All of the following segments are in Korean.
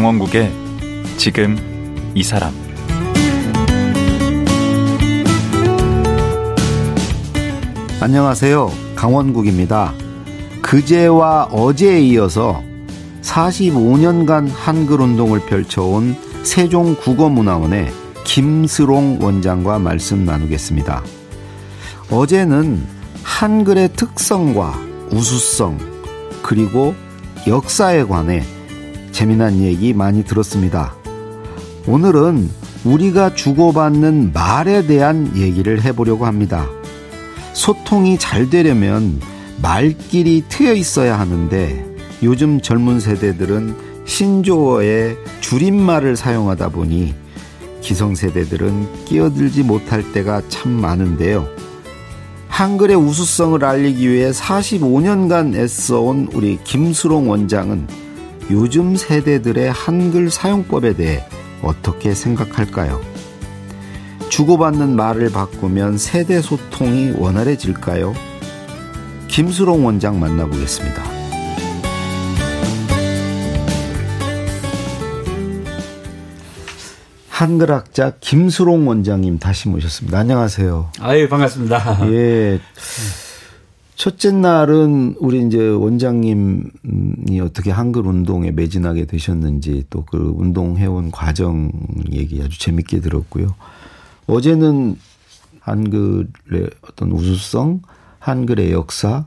강원국의 지금 이 사람 안녕하세요. 강원국입니다. 그제와 어제에 이어서 45년간 한글 운동을 펼쳐온 세종국어문화원의 김스롱 원장과 말씀 나누겠습니다. 어제는 한글의 특성과 우수성, 그리고 역사에 관해 재미난 얘기 많이 들었습니다. 오늘은 우리가 주고받는 말에 대한 얘기를 해보려고 합니다. 소통이 잘 되려면 말길이 트여 있어야 하는데 요즘 젊은 세대들은 신조어의 줄임말을 사용하다 보니 기성세대들은 끼어들지 못할 때가 참 많은데요. 한글의 우수성을 알리기 위해 45년간 애써온 우리 김수롱 원장은 요즘 세대들의 한글 사용법에 대해 어떻게 생각할까요? 주고받는 말을 바꾸면 세대 소통이 원활해질까요? 김수롱 원장 만나보겠습니다. 한글학자 김수롱 원장님 다시 모셨습니다. 안녕하세요. 아유, 반갑습니다. 예. 첫째 날은 우리 이제 원장님이 어떻게 한글 운동에 매진하게 되셨는지 또 그 운동해온 과정 얘기 아주 재밌게 들었고요. 어제는 한글의 어떤 우수성, 한글의 역사,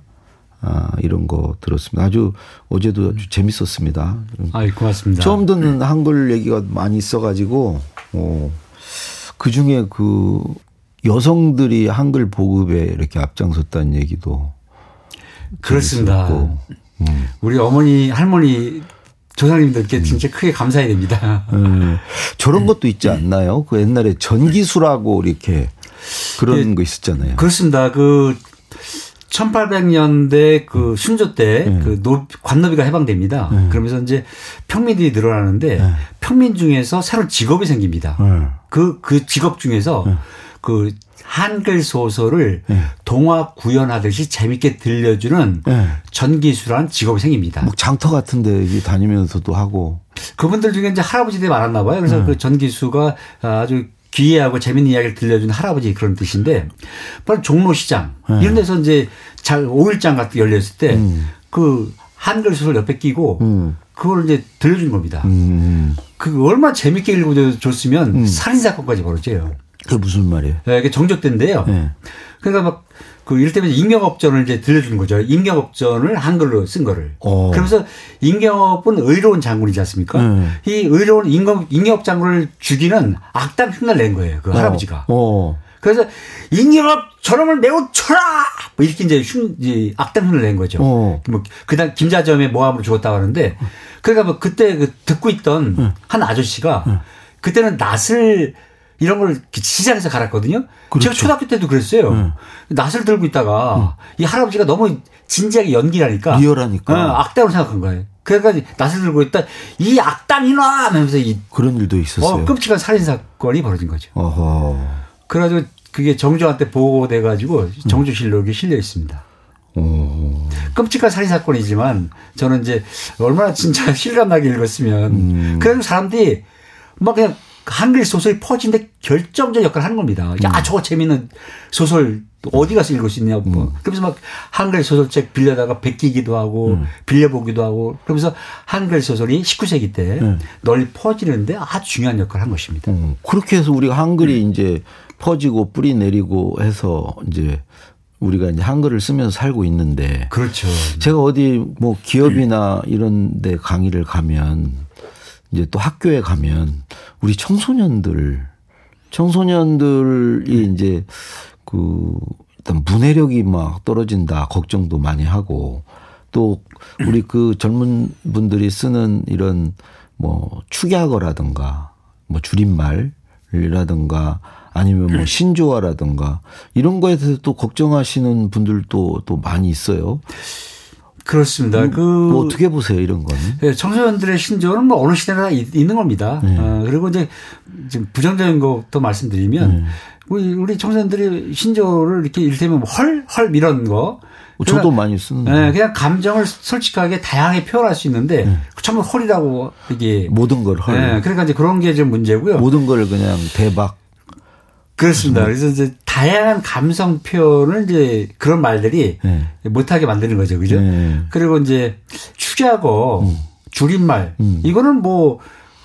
아, 이런 거 들었습니다. 아주 어제도 아주 재밌었습니다. 아, 고맙습니다. 처음 듣는 한글 얘기가 많이 있어가지고 어, 그 중에 그 여성들이 한글 보급에 이렇게 앞장섰다는 얘기도 그렇습니다. 음. 우리 어머니, 할머니, 조상님들께 음. 진짜 크게 감사해야 됩니다. 음. 저런 것도 있지 않나요? 그 옛날에 전기수라고 이렇게 그런 예, 거 있었잖아요. 그렇습니다. 그 1800년대 그 순조 때그 네. 관노비가 해방됩니다. 네. 그러면서 이제 평민들이 늘어나는데 네. 평민 중에서 새로 직업이 생깁니다. 그그 그 직업 중에서 그 한글 소설을 동화 구현하듯이 재밌게 들려주는 전기수라는 직업이 생깁니다. 뭐 장터 같은데 다니면서도 하고. 그분들 중에 이제 할아버지들이 많았나 봐요. 그래서 그 전기수가 아주 귀해하고 재밌는 이야기를 들려주는 할아버지 그런 뜻인데 바로 종로시장 네. 이런 데서 이제 잘 오일장 같은 게 열렸을 때그 음. 한글 소설 옆에 끼고 음. 그걸 이제 들려준 겁니다. 음. 그 얼마나 재밌게 읽어줬으면 음. 살인 사건까지 벌어져요. 그게 무슨 말이에요? 네, 이게 정적된데요. 네. 그러니까 막 그 이를테면 임경업전을 이제 들려주는 거죠. 임경업전을 한글로 쓴 거를. 오. 어. 그러면서 임경업은 의로운 장군이지 않습니까? 음. 이 의로운 임경, 임경업 장군을 죽이는 악당 흉내를 낸 거예요. 그 어. 할아버지가. 오. 그래서 임경업 저놈을 매우 쳐라! 뭐 이렇게 이제 흉, 이제 악당 흉내를 낸 거죠. 오. 뭐, 그다음 김자점의 모함으로 죽었다고 하는데 그러니까 뭐 그때 그 듣고 있던 음. 한 아저씨가 음. 그때는 낫을 이런 걸 시장에서 갈았거든요. 그렇죠. 제가 초등학교 때도 그랬어요. 네. 낫을 들고 있다가 네. 이 할아버지가 너무 진지하게 연기하니까 리얼하니까 어, 악당으로 생각한 거예요. 그러니까 낫을 들고 있다 이 악당이나 하면서 이 그런 일도 있었어요. 어, 끔찍한 살인 사건이 벌어진 거죠. 어허. 그래가지고 그게 정조한테 보고돼 가지고 정조실록에 실려 있습니다. 오. 끔찍한 살인 사건이지만 저는 이제 얼마나 진짜 실감나게 읽었으면 음. 그래도 사람들이 막 그냥 한글 소설이 퍼진데 결정적 역할을 하는 겁니다. 야, 음. 저거 재밌는 소설 어디 가서 읽을 수 있냐고. 음. 그러면서 막 한글 소설책 빌려다가 베끼기도 하고 음. 빌려보기도 하고 그러면서 한글 소설이 19세기 때 음. 널리 퍼지는데 아주 중요한 역할을 한 것입니다. 음. 그렇게 해서 우리가 한글이 음. 이제 퍼지고 뿌리 내리고 해서 이제 우리가 이제 한글을 쓰면서 살고 있는데 그렇죠. 제가 어디 뭐 기업이나 이런 데 강의를 가면 이제 또 학교에 가면 우리 청소년들 청소년들이 이제 그 일단 문해력이 막 떨어진다 걱정도 많이 하고 또 우리 그 젊은 분들이 쓰는 이런 뭐 축약어라든가 뭐 줄임말이라든가 아니면 뭐 신조어라든가 이런 거에 대해서 또 걱정하시는 분들도 또 많이 있어요. 그렇습니다. 음, 그 뭐 어떻게 보세요 이런 거는? 네, 청소년들의 신조어는 뭐 어느 시대나 있 는 겁니다. 네. 어, 그리고 이제 좀 부정적인 것도 말씀드리면 네. 우리 우리 청소년들이 신조어를 이렇게 뭐 헐, 헐 이런 거 저도 많이 쓰는. 네, 그냥 감정을 솔직하게 다양하게 표현할 수 있는데 네. 전부 헐이라고 이게 모든 걸 헐. 네, 그러니까 이제 그런 게 좀 문제고요. 모든 걸 그냥 대박. 그렇습니다. 그래서 이제 다양한 감성 표현을 이제 그런 말들이 네. 못하게 만드는 거죠. 그죠? 네. 그리고 이제 축약어, 음. 줄임말, 음. 이거는 뭐,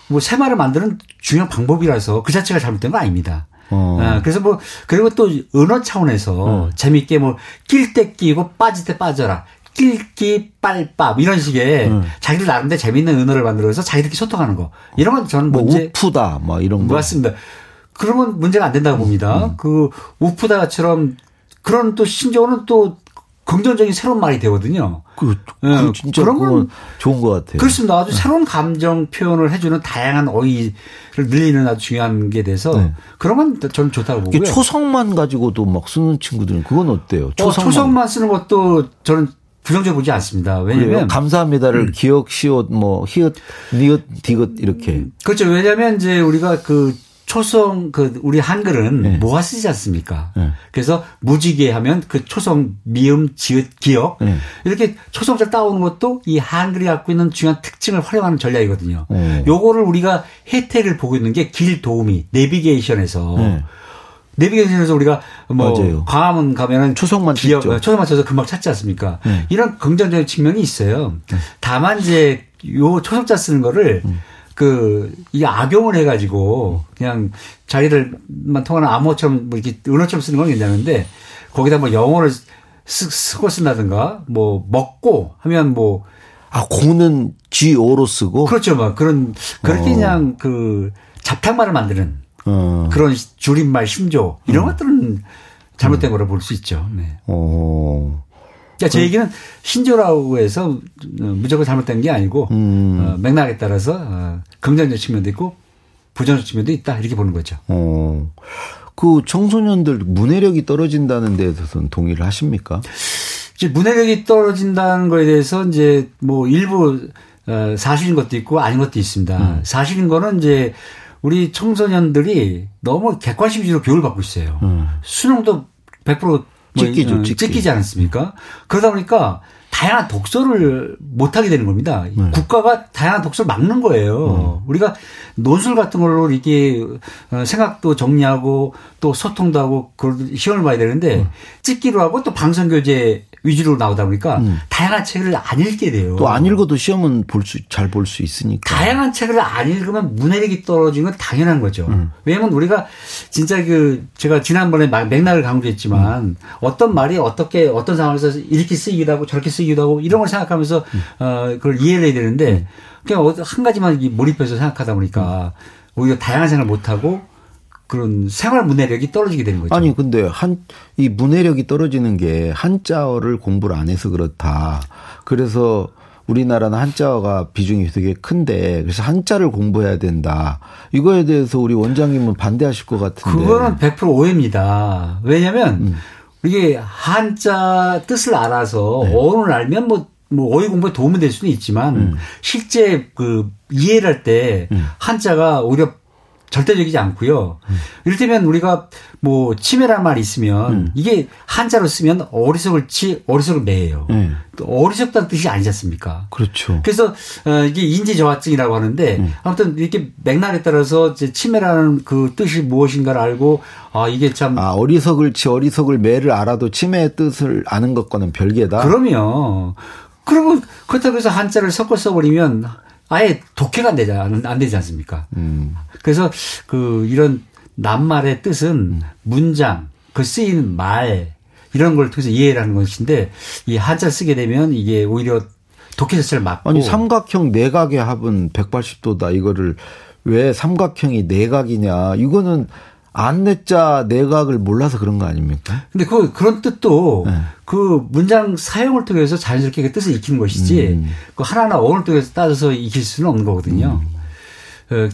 뭐, 새 말을 만드는 중요한 방법이라서 그 자체가 잘못된 건 아닙니다. 어. 아, 그래서 뭐, 그리고 또 언어 차원에서 음. 재밌게 뭐, 낄 때 끼고 빠질 때 빠져라. 낄기 빨밥 이런 식의 음. 자기들 나름대로 재밌는 언어를 만들어서 자기들끼리 소통하는 거 이런 건 저는 뭐 문제 우프다 뭐 이런 거 맞습니다. 그러면 문제가 안 된다고 봅니다. 음. 그 우프다처럼 그런 또 신조어는 또 긍정적인 새로운 말이 되거든요. 그, 그 네. 진짜 그러면 좋은 것 같아요. 그렇습니다. 아주 네. 새로운 감정 표현을 해주는 다양한 어휘를 늘리는 아주 중요한 게 돼서 네. 그러면 저는 좋다고 보고요. 초성만 가지고도 막 쓰는 친구들은 그건 어때요? 초성만, 어, 초성만 쓰는 것도 저는 부정적으로 보지 않습니다. 왜냐면 감사합니다를 음. 기억, 시옷, 뭐 히읗, 니읒, 디귿 이렇게. 그렇죠. 왜냐하면 이제 우리가 그 초성 그 우리 한글은 네. 모아 쓰지 않습니까? 네. 그래서 무지개 하면 그 초성 미음 지읒 기억 네. 이렇게 초성자 따오는 것도 이 한글이 갖고 있는 중요한 특징을 활용하는 전략이거든요. 네. 요거를 우리가 혜택을 보고 있는 게 길 도우미 내비게이션에서 네. 내비게이션에서 우리가 뭐 맞아요. 광화문 가면은 초성만 기억 초성만 쳐서 금방 찾지 않습니까? 네. 이런 긍정적인 측면이 있어요. 다만 이제 요 초성자 쓰는 거를 음. 그, 이 악용을 해가지고 그냥 자기들만 통하는 암호처럼 뭐 이렇게 은어처럼 쓰는 건 괜찮은데 거기다 뭐 영어를 쓰, 쓰고 쓴다든가 뭐 먹고 하면 뭐 아, 공은 GO로 쓰고? 그렇죠. 막 그런, 그렇게 어. 그냥 그 잡탕말을 만드는 어. 그런 줄임말 심조 이런 음. 것들은 잘못된 음. 거로 볼수 있죠. 네. 어. 그러니까 제 얘기는 신조라고 해서 무조건 잘못된 게 아니고 음. 어, 맥락에 따라서 어, 긍정적 측면도 있고 부정적 측면도 있다 이렇게 보는 거죠. 어. 그 청소년들 문해력이 떨어진다는 데에 대해서는 동의를 하십니까? 이제 문해력이 떨어진다는 거에 대해서 이제 뭐 일부 어, 사실인 것도 있고 아닌 것도 있습니다. 음. 사실인 거는 이제 우리 청소년들이 너무 객관식 위주로 교육을 받고 있어요. 음. 수능도 100% 찍기죠, 뭐, 찍기. 찍히지 않습니까? 그러다 보니까 다양한 독서를 못하게 되는 겁니다. 네. 국가가 다양한 독서를 막는 거예요. 음. 우리가 논술 같은 걸로 이렇게 어, 생각도 정리하고 또 소통도 하고 그걸 시험을 봐야 되는데 음. 찍기로 하고 또 방송교재 위주로 나오다 보니까 음. 다양한 책을 안 읽게 돼요. 또 안 읽어도 시험은 볼 수, 잘 볼 수 있으니까. 다양한 책을 안 읽으면 문해력이 떨어지는 건 당연한 거죠. 음. 왜냐면 우리가 진짜 그 제가 지난번에 맥락을 강조했지만 음. 어떤 말이 어떻게 어떤 상황에서 이렇게 쓰이기도 하고 저렇게 쓰이기도 하고 이런 걸 생각하면서 음. 어, 그걸 이해를 해야 되는데 음. 그냥 한 가지만 몰입해서 생각하다 보니까 오히려 다양한 생각을 못 하고 그런 생활 문해력이 떨어지게 되는 거죠. 아니 근데 한 이 문해력이 떨어지는 게 한자어를 공부를 안 해서 그렇다. 그래서 우리나라는 한자어가 비중이 되게 큰데 그래서 한자를 공부해야 된다. 이거에 대해서 우리 원장님은 반대하실 것 같은데. 그거는 100% 오해입니다. 왜냐하면 음. 이게 한자 뜻을 알아서 네. 어원을 알면 뭐, 뭐 어휘 공부에 도움이 될 수는 있지만 음. 실제 그 이해를 할때 음. 한자가 오히려 절대적이지 않고요. 음. 이를테면 우리가 뭐 치매란 말이 있으면 음. 이게 한자로 쓰면 어리석을 치 어리석을 매예요. 음. 어리석다는 뜻이 아니지 않습니까? 그렇죠. 그래서 어 이게 인지 저하증이라고 하는데 음. 아무튼 이렇게 맥락에 따라서 이제 치매라는 그 뜻이 무엇인가를 알고 아 이게 참 아, 어리석을 치 어리석을 매를 알아도 치매의 뜻을 아는 것과는 별개다. 그럼요. 그러면 그렇다고 해서 한자를 섞어 써버리면 아예 독해가 안 되지, 안 되지 않습니까? 음. 그래서 그 이런 낱말의 뜻은 음. 문장, 그 쓰이는 말, 이런 걸 통해서 이해를 하는 것인데 이 한자 쓰게 되면 이게 오히려 독해 자체를 막고 아니 삼각형 내각의 합은 180도다 이거를 왜 삼각형이 내각이냐 이거는 안내자 내각을 몰라서 그런 거 아닙니까? 근데 그 그런 뜻도 네. 그 문장 사용을 통해서 자연스럽게 그 뜻을 익히는 것이지 음. 그 하나하나 어원을 통해서 따져서 익힐 수는 없는 거거든요. 음. 어,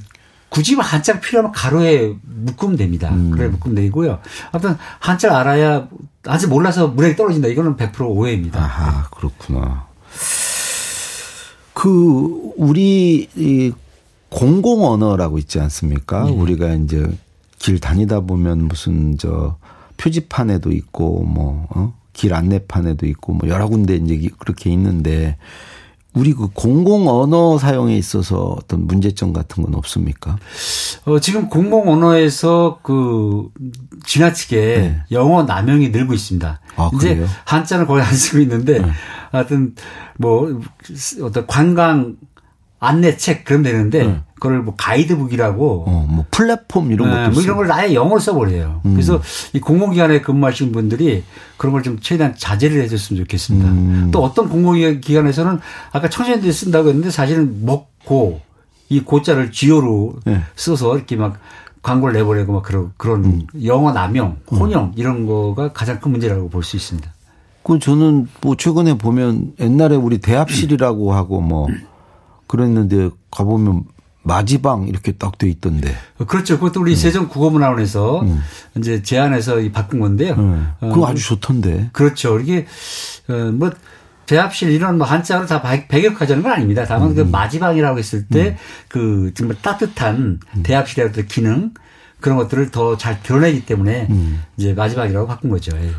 굳이 한자 필요하면 가로에 묶으면 됩니다. 음. 그래 묶으면 되고요. 아무튼 한자 알아야 아직 몰라서 문학이 떨어진다. 이거는 100% 오해입니다. 아하 그렇구나. 그 우리 이 공공 언어라고 있지 않습니까? 네. 우리가 이제 길 다니다 보면 무슨 저 표지판에도 있고 뭐 어? 길 안내판에도 있고 뭐 여러 군데 이제 그렇게 있는데 우리 그 공공 언어 사용에 있어서 어떤 문제점 같은 건 없습니까? 어, 지금 공공 언어에서 그 지나치게 네. 영어 남용이 늘고 있습니다. 아, 이제 한자는 거의 안 쓰고 있는데 네. 하여튼 뭐 어떤 관광 안내책 그럼 되는데 네. 그걸 뭐 가이드북이라고 어, 뭐 플랫폼 이런 네, 것도 뭐 이런 걸 아예 영어로 써버려요. 음. 그래서 이 공공기관에 근무하시는 분들이 그런 걸 좀 최대한 자제를 해줬으면 좋겠습니다. 음. 또 어떤 공공기관에서는 아까 청소년들이 쓴다고 했는데 사실은 먹고 이 고자를 지어로 네. 써서 이렇게 막 광고를 내보내고 막 그런 그런 음. 영어 남용, 혼용 이런 거가 가장 큰 문제라고 볼 수 있습니다. 그 저는 뭐 최근에 보면 옛날에 우리 대합실이라고 하고 뭐 그랬는데 가보면 마지방 이렇게 딱 돼 있던데. 그렇죠. 그것도 우리 음. 세종국어문화원에서 음. 이제 제안해서 바꾼 건데요. 음. 그거 아주 좋던데. 그렇죠. 이게 어, 뭐 대합실 이런 뭐 한자로 다 배격하자는 건 아닙니다. 다만 음. 그 마지방이라고 했을 때그 음. 정말 따뜻한 음. 대합실의 기능 그런 것들을 더 잘 드러내기 때문에 이제 마지막이라고 바꾼 거죠. 예.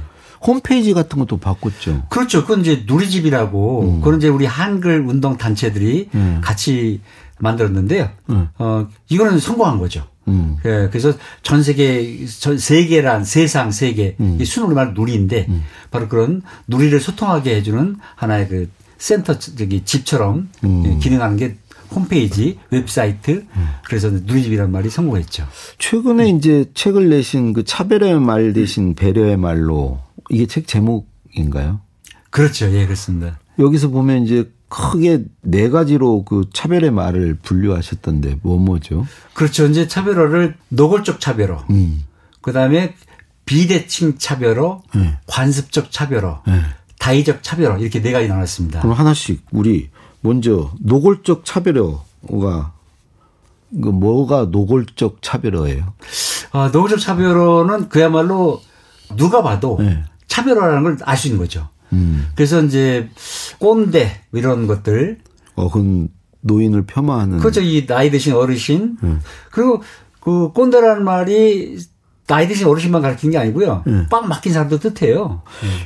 홈페이지 같은 것도 바꿨죠. 그렇죠. 그건 이제 누리집이라고 음. 그건 이제 우리 한글 운동 단체들이 음. 같이 만들었는데요. 음. 어 이거는 성공한 거죠. 음. 예, 그래서 전 세계 전 세계란 세상 세계 음. 이 순으로 말 누리인데 음. 바로 그런 누리를 소통하게 해주는 하나의 그 센터 저기 집처럼 음. 기능하는 게 홈페이지, 웹사이트, 음. 그래서 누리집이란 말이 성공했죠. 최근에 이제 책을 내신 그 차별의 말 대신 배려의 말로 이게 책 제목인가요? 그렇죠. 예, 그렇습니다. 여기서 보면 이제 크게 네 가지로 그 차별의 말을 분류하셨던데 뭐 뭐죠? 그렇죠. 이제 차별어를 노골적 차별어. 음. 그다음에 비대칭 차별어, 네. 관습적 차별어, 네. 다의적 차별어 이렇게 네 가지 나눴습니다. 그럼 하나씩 우리 먼저 노골적 차별어가 그 뭐가 노골적 차별어예요? 아, 노골적 차별어는 그야말로 누가 봐도 네. 차별화라는 걸 알 수 있는 거죠. 음. 그래서 이제 꼰대 이런 것들. 어, 그건 노인을 폄하하는. 그렇죠. 이 나이 드신 어르신. 음. 그리고 그 꼰대라는 말이 나이 드신 어르신만 가르친 게 아니고요. 음. 빵 막힌 사람도 뜻해요.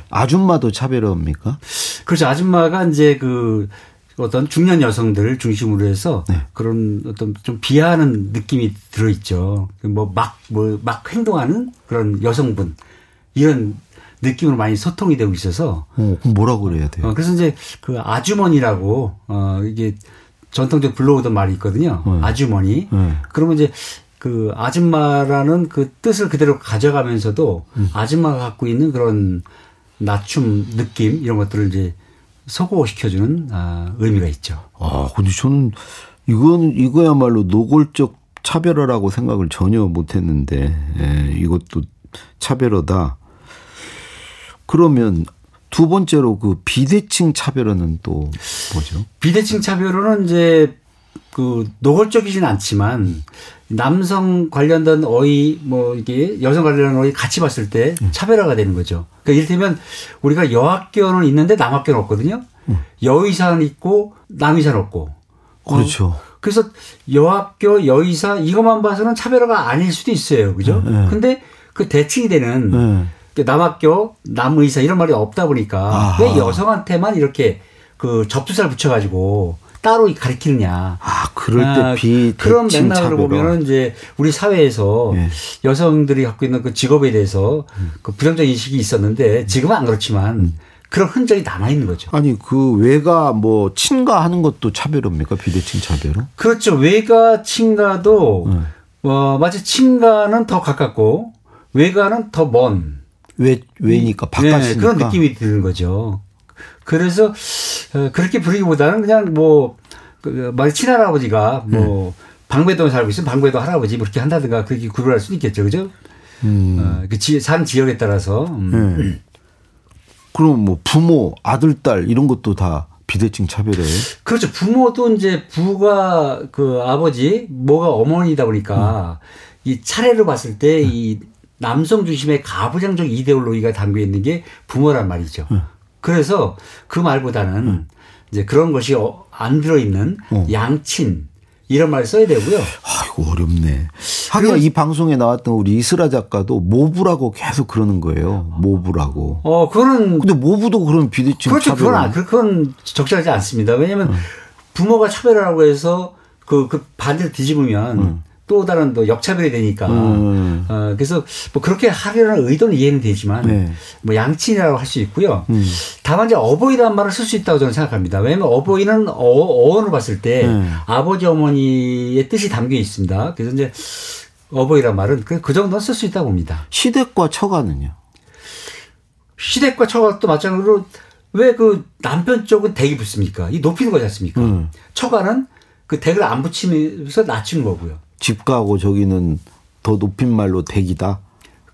아줌마도 차별화입니까? 그렇죠. 아줌마가 이제 그 어떤 중년 여성들 중심으로 해서 네. 그런 어떤 좀 비하하는 느낌이 들어있죠. 뭐 막, 뭐 막 행동하는 그런 여성분. 이런 느낌으로 많이 소통이 되고 있어서. 어, 그럼 뭐라고 그래야 돼요? 어, 그래서 이제 그 아주머니라고, 어, 이게 전통적 불러오던 말이 있거든요. 네. 아주머니. 네. 그러면 이제 그 아줌마라는 그 뜻을 그대로 가져가면서도 음. 아줌마가 갖고 있는 그런 낮춤 느낌 이런 것들을 이제 소고시켜주는 아, 의미가 있죠. 아, 근데 저는 이건 이거야말로 노골적 차별화라고 생각을 전혀 못했는데 예, 이것도 차별화다. 그러면 두 번째로 그 비대칭 차별화는 또 뭐죠? 비대칭 차별화는 이제 그 노골적이진 않지만 남성 관련된 어휘 뭐 이게 여성 관련된 어휘 같이 봤을 때 음. 차별화가 되는 거죠. 그러니까 이를테면 우리가 여학교는 있는데 남학교는 없거든요. 음. 여의사는 있고 남의사는 없고. 그렇죠. 어, 그래서 여학교 여의사 이것만 봐서는 차별화가 아닐 수도 있어요. 그죠? 네. 근데 그 대칭이 되는 네. 남학교, 남의사 이런 말이 없다 보니까 아하. 왜 여성한테만 이렇게 그 접두사를 붙여가지고 따로 가리키느냐. 아, 그럴 때 아, 비. 그런 맥락으로 보면은 이제 우리 사회에서 네. 여성들이 갖고 있는 그 직업에 대해서 음. 그 부정적 인식이 있었는데 지금은 안 그렇지만 음. 그런 흔적이 남아 있는 거죠. 아니 그 외가 뭐 친가 하는 것도 차별입니까 비대칭 차별은? 그렇죠. 외가 친가도 네. 어 마치 친가는 더 가깝고 외가는 더 먼. 외, 외니까 바깥이니까. 네, 그런 느낌이 드는 거죠. 그래서 어, 그렇게 부르기보다는 그냥 뭐, 그, 말 친할아버지가 뭐, 음. 방배동에 살고 있으면 방배동 할아버지 뭐 그렇게 한다든가 그렇게 구별할 수도 있겠죠. 그죠? 음. 어, 그 지, 사는 지역에 따라서. 음. 네. 그럼 뭐 부모, 아들, 딸 이런 것도 다 비대칭 차별이에요? 그렇죠. 부모도 이제 부가 그 아버지, 뭐가 어머니다 보니까 음. 이 차례로 봤을 때이 음. 남성 중심의 가부장적 이데올로기가 담겨 있는 게 부모란 말이죠. 네. 그래서 그 말보다는 네. 이제 그런 것이 어, 안 들어있는 어. 양친 이런 말을 써야 되고요. 아이고 어렵네. 하긴 이 방송에 나왔던 우리 이스라 작가도 모부라고 계속 그러는 거예요. 모부라고. 어, 그거는 근데 모부도 그런 비대칭 그렇죠. 그건 그건 적절하지 않습니다. 왜냐하면 음. 부모가 차별하라고 해서 그, 그 반대를 뒤집으면 음. 또 다른 또 역차별이 되니까. 음. 어, 그래서 뭐 그렇게 하려는 의도는 이해는 되지만 네. 뭐 양친이라고 할 수 있고요. 음. 다만 이제 어버이라는 말을 쓸 수 있다고 저는 생각합니다. 왜냐하면 어버이는 어, 어원을 봤을 때 네. 아버지 어머니의 뜻이 담겨 있습니다. 그래서 이제 어버이란 말은 그, 그 정도는 쓸 수 있다고 봅니다. 시댁과 처가는요? 시댁과 처가도 마찬가지로 왜 그 남편 쪽은 댁이 붙습니까? 이 높이는 거지 않습니까? 음. 처가는 그 댁을 안 붙이면서 낮추는 거고요. 집가하고 저기는 더 높인 말로 댁이다.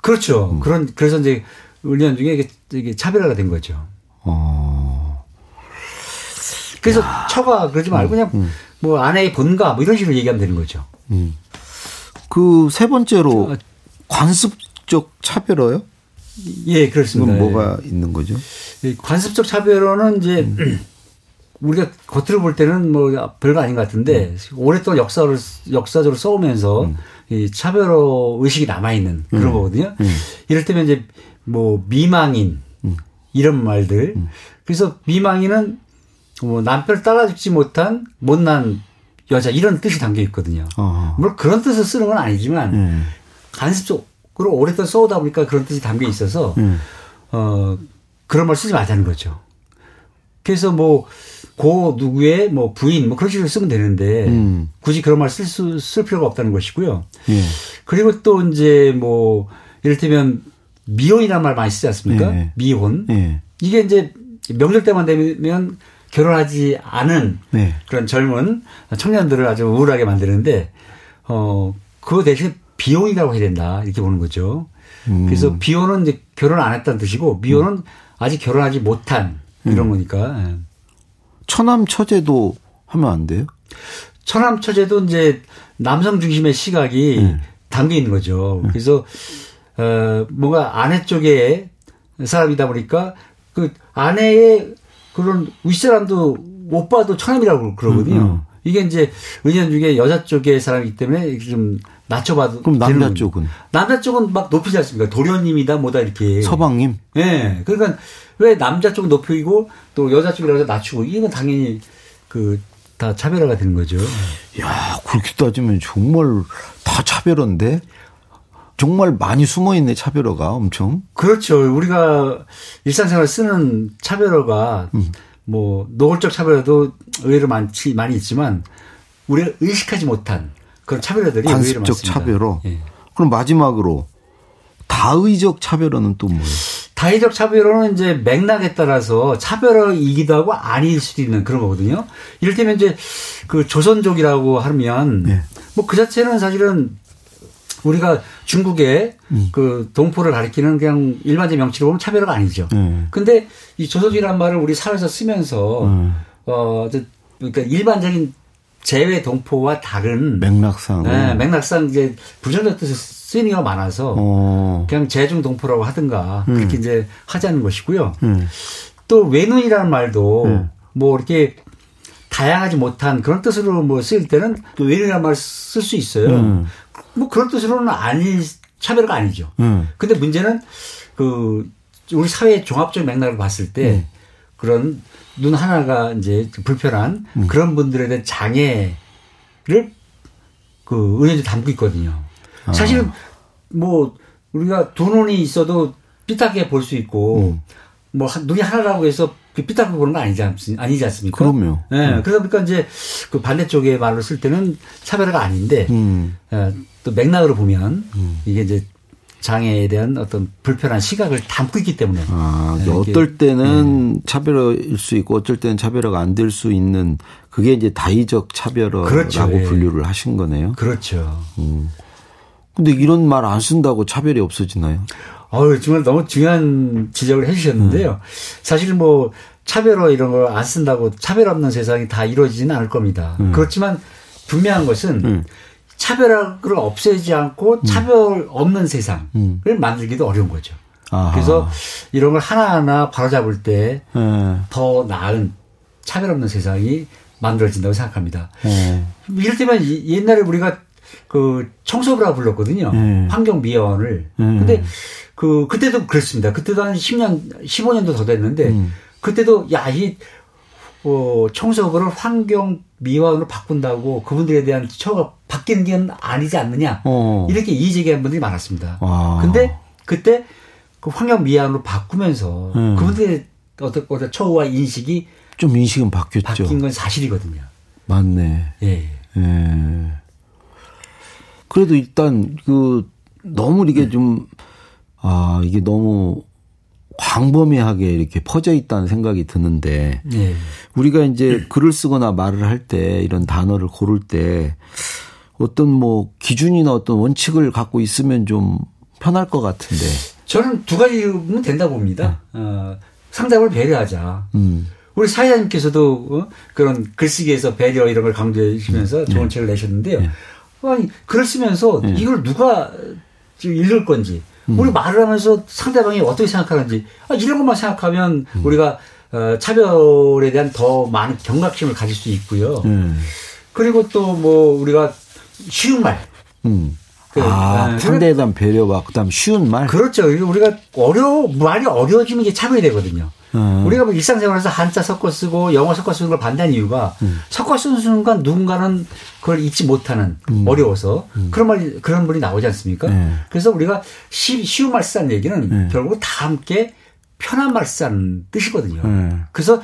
그렇죠. 음. 그런 그래서 이제 훈련 중에 이게, 이게 차별화가 된 거죠. 어. 그래서 야. 처가 그러지 말고 그냥 음. 뭐 아내의 본가 뭐 이런 식으로 얘기하면 되는 거죠. 음. 그 세 번째로 관습적 차별화요? 예, 그렇습니다. 뭐가 예. 있는 거죠? 관습적 차별화는 이제 음. 우리가 겉으로 볼 때는 뭐 별거 아닌 것 같은데 음. 오랫동안 역사를 역사적으로 써오면서 음. 이 차별화 의식이 남아 있는 그런 음. 거거든요. 음. 이럴 때면 이제 뭐 미망인 음. 이런 말들. 음. 그래서 미망인은 뭐 남편을 따라잡지 못한 못난 여자 이런 뜻이 담겨 있거든요. 어. 물론 그런 뜻을 쓰는 건 아니지만 간습적으로 오랫동안 써오다 보니까 그런 뜻이 담겨 있어서 어 그런 말 쓰지 말자는 거죠. 그래서 뭐, 고 누구의 뭐 부인 뭐 그런 식으로 쓰면 되는데 음. 굳이 그런 말 쓸 수, 쓸 필요가 없다는 것이고요. 예. 그리고 또 이제 뭐 이를테면 미혼이라는 말 많이 쓰지 않습니까? 예. 미혼. 예. 이게 이제 명절 때만 되면 결혼하지 않은 네. 그런 젊은 청년들을 아주 우울하게 만드는데 어, 그거 대신 비혼이라고 해야 된다. 이렇게 보는 거죠. 음. 그래서 비혼은 이제 결혼 안 했다는 뜻이고 미혼은 음. 아직 결혼하지 못한 이런 음. 거니까. 예. 처남 처제도 하면 안 돼요? 처남 처제도 이제 남성 중심의 시각이 음. 담겨 있는 거죠. 음. 그래서 어 뭔가 아내 쪽에 사람이다 보니까 그 아내의 그런 윗사람도 오빠도 처남이라고 그러거든요. 음, 음. 이게 이제 의견 중에 여자 쪽의 사람이기 때문에 좀 낮춰봐도 그럼 남자 쪽은 남자 쪽은 막 높이지 않습니까? 도련님이다 뭐다 이렇게 서방님. 예. 네. 그러니까 왜 남자 쪽은 높이고 또 여자 쪽이라서 낮추고 이건 당연히 그 다 차별화가 되는 거죠. 야 그렇게 따지면 정말 다 차별화인데 정말 많이 숨어 있네 차별화가 엄청. 그렇죠. 우리가 일상생활 쓰는 차별화가 음. 뭐 노골적 차별화도 의외로 많지 많이 있지만 우리가 의식하지 못한 그런 차별화들이 의외로 많습니다. 차별화. 예. 그럼 마지막으로 다의적 차별화는 또 뭐예요? 다의적 차별화는 이제 맥락에 따라서 차별화이기도 하고 아닐 수도 있는 그런 거거든요. 이를테면 이제 그 조선족이라고 하면 네. 뭐그 자체는 사실은 우리가 중국의 음. 그 동포를 가리키는 그냥 일반적 명칭으로 보면 차별화가 아니죠. 음. 근데 이 조선족이라는 말을 우리 사회에서 쓰면서 음. 어 그러니까 일반적인 재외 동포와 다른 맥락상 네, 맥락상 이제 부정적 뜻을 쓰이는 경우가 많아서 어. 그냥 재중 동포라고 하든가 음. 그렇게 이제 하자는 것이고요. 음. 또 외눈이라는 말도 음. 뭐 이렇게 다양하지 못한 그런 뜻으로 뭐 쓰일 때는 또 외눈이라는 말쓸수 있어요. 음. 뭐 그런 뜻으로는 아니 차별가 아니죠. 음. 근데 문제는 그 우리 사회의 종합적 맥락을 봤을 때 음. 그런 눈 하나가 이제 불편한 그런 분들에 대한 장애를 그 은혜도 담고 있거든요. 사실 아. 뭐 우리가 두 눈이 있어도 삐딱하게 볼 수 있고 음. 뭐 눈이 하나라고 해서 그 삐딱하게 보는 거 아니지, 않습니까? 아니지 않습니까? 그럼요. 예. 네. 음. 그러다 보니까 이제 그 반대쪽의 말로 쓸 때는 차별화가 아닌데 음. 예, 또 맥락으로 보면 음. 이게 이제 장애에 대한 어떤 불편한 시각을 담고 있기 때문에. 아, 네, 어떨 때는 네. 차별화일 수 있고 어쩔 때는 차별화가 안 될 수 있는 그게 이제 다의적 차별화라고 그렇죠. 분류를 하신 거네요. 그렇죠. 음. 근데 이런 말 안 쓴다고 차별이 없어지나요? 어우, 정말 너무 중요한 지적을 해 주셨는데요. 음. 사실 뭐 차별화 이런 걸 안 쓴다고 차별 없는 세상이 다 이루어지지는 않을 겁니다. 음. 그렇지만 분명한 것은 음. 차별화를 없애지 않고 음. 차별 없는 세상을 음. 만들기도 어려운 거죠. 아하. 그래서 이런 걸 하나하나 바로잡을 때더 네. 나은 차별 없는 세상이 만들어진다고 생각합니다. 네. 이를테면 옛날에 우리가 그 청소부라 불렀거든요. 네. 환경 미화원을. 네. 근데 그 그때도 그랬습니다. 그때도 한 10년, 15년도 더 됐는데 음. 그때도 야 이 어, 청소부를 환경 미화원으로 바꾼다고 그분들에 대한 처가 바뀌는 게 아니지 않느냐 어. 이렇게 이의제기한 분들이 많았습니다. 와. 근데 그때 그 환경 미화원으로 바꾸면서 음. 그분들의 어떤 어떤 처우와 인식이 좀 인식은 바뀌었죠. 바뀐 건 사실이거든요. 맞네. 예. 예. 그래도 일단 그 너무 이게 네. 좀, 아, 이게 너무 광범위하게 이렇게 퍼져 있다는 생각이 드는데 네. 우리가 이제 글을 쓰거나 말을 할 때 이런 단어를 고를 때 어떤 뭐 기준이나 어떤 원칙을 갖고 있으면 좀 편할 것 같은데 저는 두 가지면 된다 봅니다. 네. 어, 상대방을 배려하자. 음. 우리 사회자님께서도 어? 그런 글쓰기에서 배려 이런 걸 강조해 주시면서 음. 좋은 네. 책을 내셨는데요. 네. 아니 글을 쓰면서 네. 이걸 누가 읽을 건지 음. 우리 말을 하면서 상대방이 어떻게 생각하는지 아, 이런 것만 생각하면 음. 우리가 어, 차별에 대한 더 많은 경각심을 가질 수 있고요. 음. 그리고 또 뭐 우리가 쉬운 말. 음. 그, 아, 네. 상대에 대한 배려와 그다음 쉬운 말. 그렇죠. 우리가 어려 말이 어려워지면 이게 차별이 되거든요. 음. 우리가 뭐 일상생활에서 한자 섞어 쓰고 영어 섞어 쓰는 걸 반대하는 이유가 음. 섞어 쓰는 순간 누군가는 그걸 잊지 못하는 음. 어려워서 음. 그런 말 그런 분이 나오지 않습니까? 네. 그래서 우리가 쉬, 쉬운 말 쓰는 얘기는 네. 결국 다 함께 편한 말 쓰는 뜻이거든요. 네. 그래서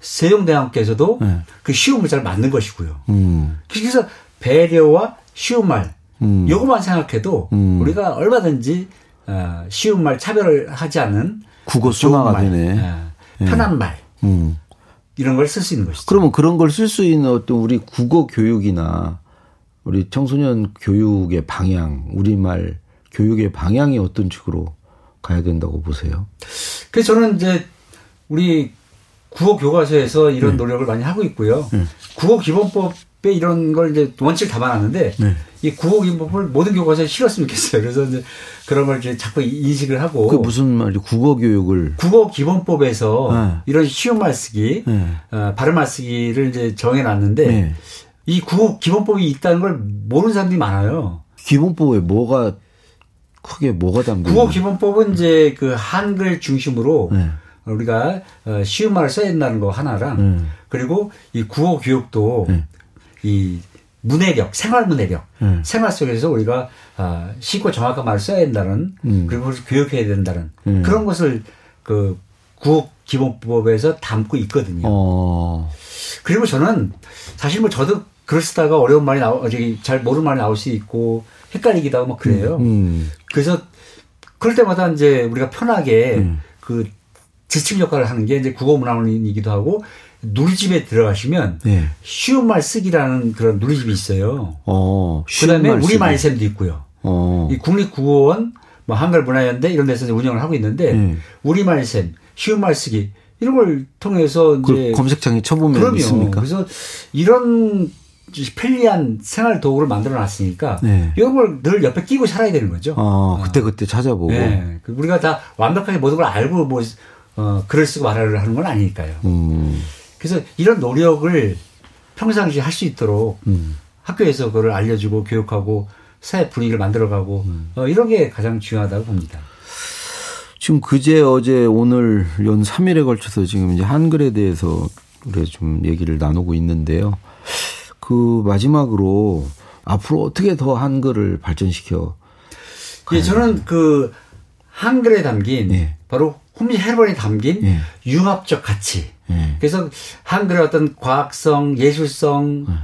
세종대왕께서도 네. 그 쉬움을 잘 맞는 것이고요. 음. 그래서 배려와 쉬운 말 음. 요것만 생각해도 음. 우리가 얼마든지 어, 쉬운 말 차별을 하지 않는 국어 순화가 되네. 예. 예. 편한 말. 음. 이런 걸 쓸 수 있는 것이죠. 그러면 그런 걸 쓸 수 있는 어떤 우리 국어 교육이나 우리 청소년 교육의 방향, 우리말 교육의 방향이 어떤 식으로 가야 된다고 보세요? 그래서 저는 이제 우리 국어 교과서에서 이런 네. 노력을 많이 하고 있고요. 네. 국어 기본법 때 이런 걸 이제 원칙을 담아놨는데 네. 이 구호 기법을 모든 교과서에 실었으면 좋겠어요. 그래서 이제 그런 걸 이제 자꾸 인식을 하고. 그 무슨 말이 국어 교육을. 국어 기본법에서 네. 이런 쉬운 말 쓰기, 네. 어, 바른 말 쓰기를 이제 정해놨는데 네. 이 국어 기본법이 있다는 걸 모르는 사람들이 많아요. 기본법에 뭐가 크게 뭐가 담겨? 국어 기본법은 이제 그 한글 중심으로 네. 우리가 어, 쉬운 말을 써야 된다는 거 하나랑 네. 그리고 이 국어 교육도 이 문해력, 생활 문해력, 음. 생활 속에서 우리가 아, 쉽고 정확한 말을 써야 된다는 음. 그리고 교육해야 된다는 음. 그런 것을 그 구호 기본법에서 담고 있거든요. 어. 그리고 저는 사실 뭐 저도 글 쓰다가 어려운 말이 나오, 저기 잘 모르는 말이 나올 수 있고 헷갈리기도 하고 뭐 그래요. 음, 음. 그래서 그럴 때마다 이제 우리가 편하게 음. 그 지침 역할을 하는 게 이제 국어 문화원이기도 하고 누리집에 들어가시면 네. 쉬운 말 쓰기라는 그런 누리집이 있어요. 어, 그다음에 우리 말샘도 있고요. 어. 이 국립국어원, 뭐 한글 문화연대 이런 데서 운영을 하고 있는데 네. 우리 말샘, 쉬운 말 쓰기 이런 걸 통해서 이제 검색창에 쳐보면 그럼요. 있습니까? 그래서 이런 편리한 생활 도구를 만들어 놨으니까 네. 이런 걸 늘 옆에 끼고 살아야 되는 거죠. 아, 그때 그때 찾아보고. 네. 그 우리가 다 완벽하게 모든 걸 알고 뭐 어, 글을 쓰고 말을 하는 건 아니니까요. 음. 그래서 이런 노력을 평상시에 할수 있도록 음. 학교에서 그걸 알려주고 교육하고 사회 분위기를 만들어가고 음. 어, 이런 게 가장 중요하다고 봅니다. 지금 그제 어제 오늘 연 3일에 걸쳐서 지금 이제 한글에 대해서 우리 좀 얘기를 나누고 있는데요. 그 마지막으로 앞으로 어떻게 더 한글을 발전시켜? 예, 저는 그 한글에 담긴 네. 바로 홈리 헤르번에 담긴 네. 융합적 가치. 네. 그래서 한글의 어떤 과학성, 예술성 네.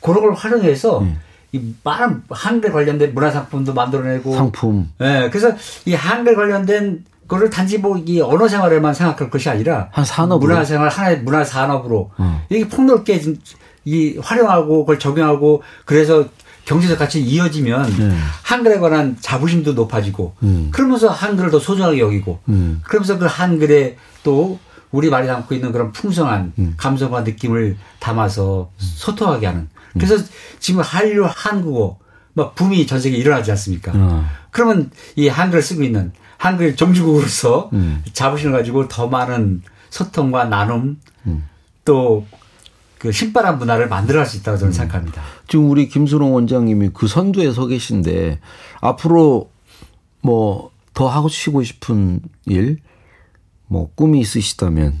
그런 걸 활용해서 네. 이 많은 한글 관련된 문화 상품도 만들어내고 상품. 예. 그래서 이 한글 관련된 거를 단지 뭐 이 언어 생활에만 생각할 것이 아니라 한 산업 문화 생활 하나의 문화 산업으로 어. 이게 폭넓게 이 활용하고 그걸 적용하고 그래서 경제적 가치 이어지면 네. 한글에 관한 자부심도 높아지고 음. 그러면서 한글을 더 소중하게 여기고 음. 그러면서 그 한글에 또 우리 말이 담고 있는 그런 풍성한 음. 감성과 느낌을 담아서 소통하게 하는. 그래서 지금 한류 한국어 막 붐이 전 세계에 일어나지 않습니까? 어. 그러면 이 한글을 쓰고 있는 한글 종주국으로서 음. 자부심을 가지고 더 많은 소통과 나눔 음. 또그 신바람 문화를 만들어갈 수 있다고 저는 음. 생각합니다. 지금 우리 김수롱 원장님이 그 선두에 서 계신데 앞으로 뭐 더 하고 쉬고 싶은 일, 뭐 꿈이 있으시다면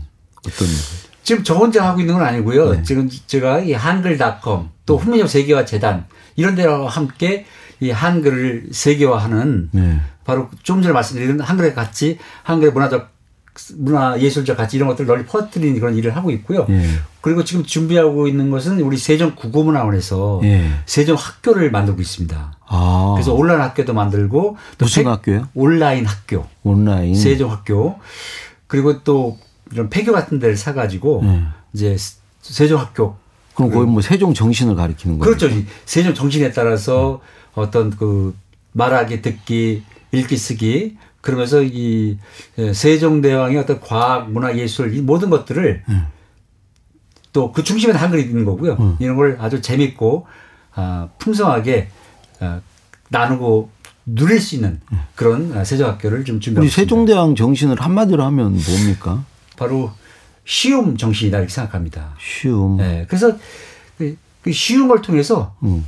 어떤? 지금 저 혼자 하고 있는 건 아니고요. 네. 지금 제가 이 한글닷컴 또 훈민정 세계화 재단 이런 데와 함께 이 한글을 세계화하는 네. 바로 좀 전에 말씀드린 한글에 같이 한글의 문화적 문화 예술적 가치 이런 것들을 널리 퍼뜨리는 그런 일을 하고 있고요. 예. 그리고 지금 준비하고 있는 것은 우리 세종 국어문화원에서 예. 세종 학교를 만들고 있습니다. 아. 그래서 온라인 학교도 만들고 무슨 학교요? 온라인 학교. 온라인 세종 학교. 그리고 또 이런 폐교 같은 데를 사 가지고 예. 이제 세종 학교 그럼 거의 뭐 세종 정신을 가리키는 거죠. 그렇죠. 세종 정신에 따라서 어떤 그 말하기 듣기 읽기 쓰기 그러면서 이 예, 세종대왕의 어떤 과학, 문화, 예술 이 모든 것들을 음. 또그 중심에 한글이 있는 거고요. 음. 이런 걸 아주 재밌고 아, 풍성하게 아, 나누고 누릴 수 있는 음. 그런 세종학교를 좀 준비하고 우리 세종대왕 정신을 한마디로 하면 뭡니까? 바로 쉬움 정신이다 이렇게 생각합니다. 쉬움. 네, 그래서 그, 그 쉬움을 통해서 음.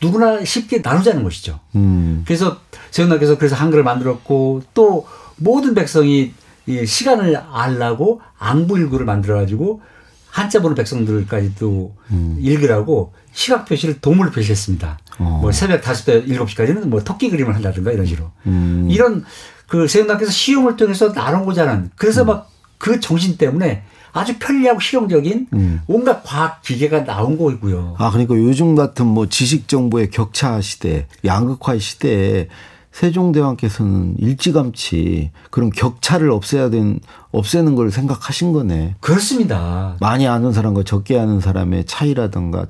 누구나 쉽게 나누자는 것이죠. 음. 그래서 세운나께서 그래서 한글을 만들었고 또 모든 백성이 이 시간을 알라고 앙부일구를 만들어가지고 한자 보는 백성들까지도 음. 읽으라고 시각 표시를 동물 표시했습니다. 어. 뭐 새벽 5시, 7시까지는 뭐 토끼 그림을 한다든가 이런 식으로. 음. 이런 그 세운나께서 시험을 통해서 나누고자 하는 그래서 음. 막그 정신 때문에 아주 편리하고 실용적인 음. 온갖 과학 기계가 나온 거이고요. 아 그러니까 요즘 같은 뭐 지식 정보의 격차 시대, 양극화 시대에 세종대왕께서는 일찌감치 그런 격차를 없애야 된 없애는 걸 생각하신 거네. 그렇습니다. 많이 아는 사람과 적게 아는 사람의 차이라든가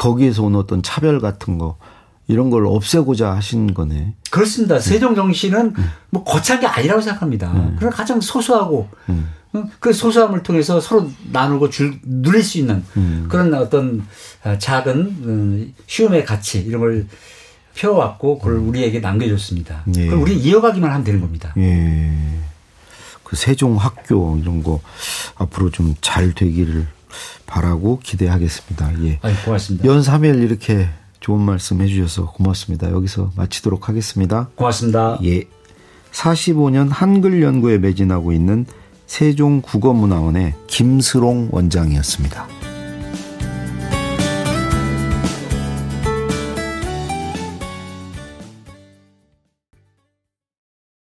거기에서 온 어떤 차별 같은 거 이런 걸 없애고자 하신 거네. 그렇습니다. 세종 정신은 음. 뭐 거창한 게 아니라고 생각합니다. 음. 그런 가장 소소하고 음. 그 소소함을 통해서 서로 나누고 줄, 누릴 수 있는 음. 그런 어떤 아, 작은 음, 쉬움의 가치 이런 걸 펴왔고 그걸 음. 우리에게 남겨줬습니다. 예. 그걸 우리 이어가기만 하면 되는 겁니다. 예. 그 세종 학교 이런 거 앞으로 좀 잘 되기를 바라고 기대하겠습니다. 예. 아니, 고맙습니다. 연 3일 이렇게 좋은 말씀 해주셔서 고맙습니다. 여기서 마치도록 하겠습니다. 고맙습니다. 예. 45년 한글 연구에 매진하고 있는 세종국어문화원의 김스롱 원장이었습니다.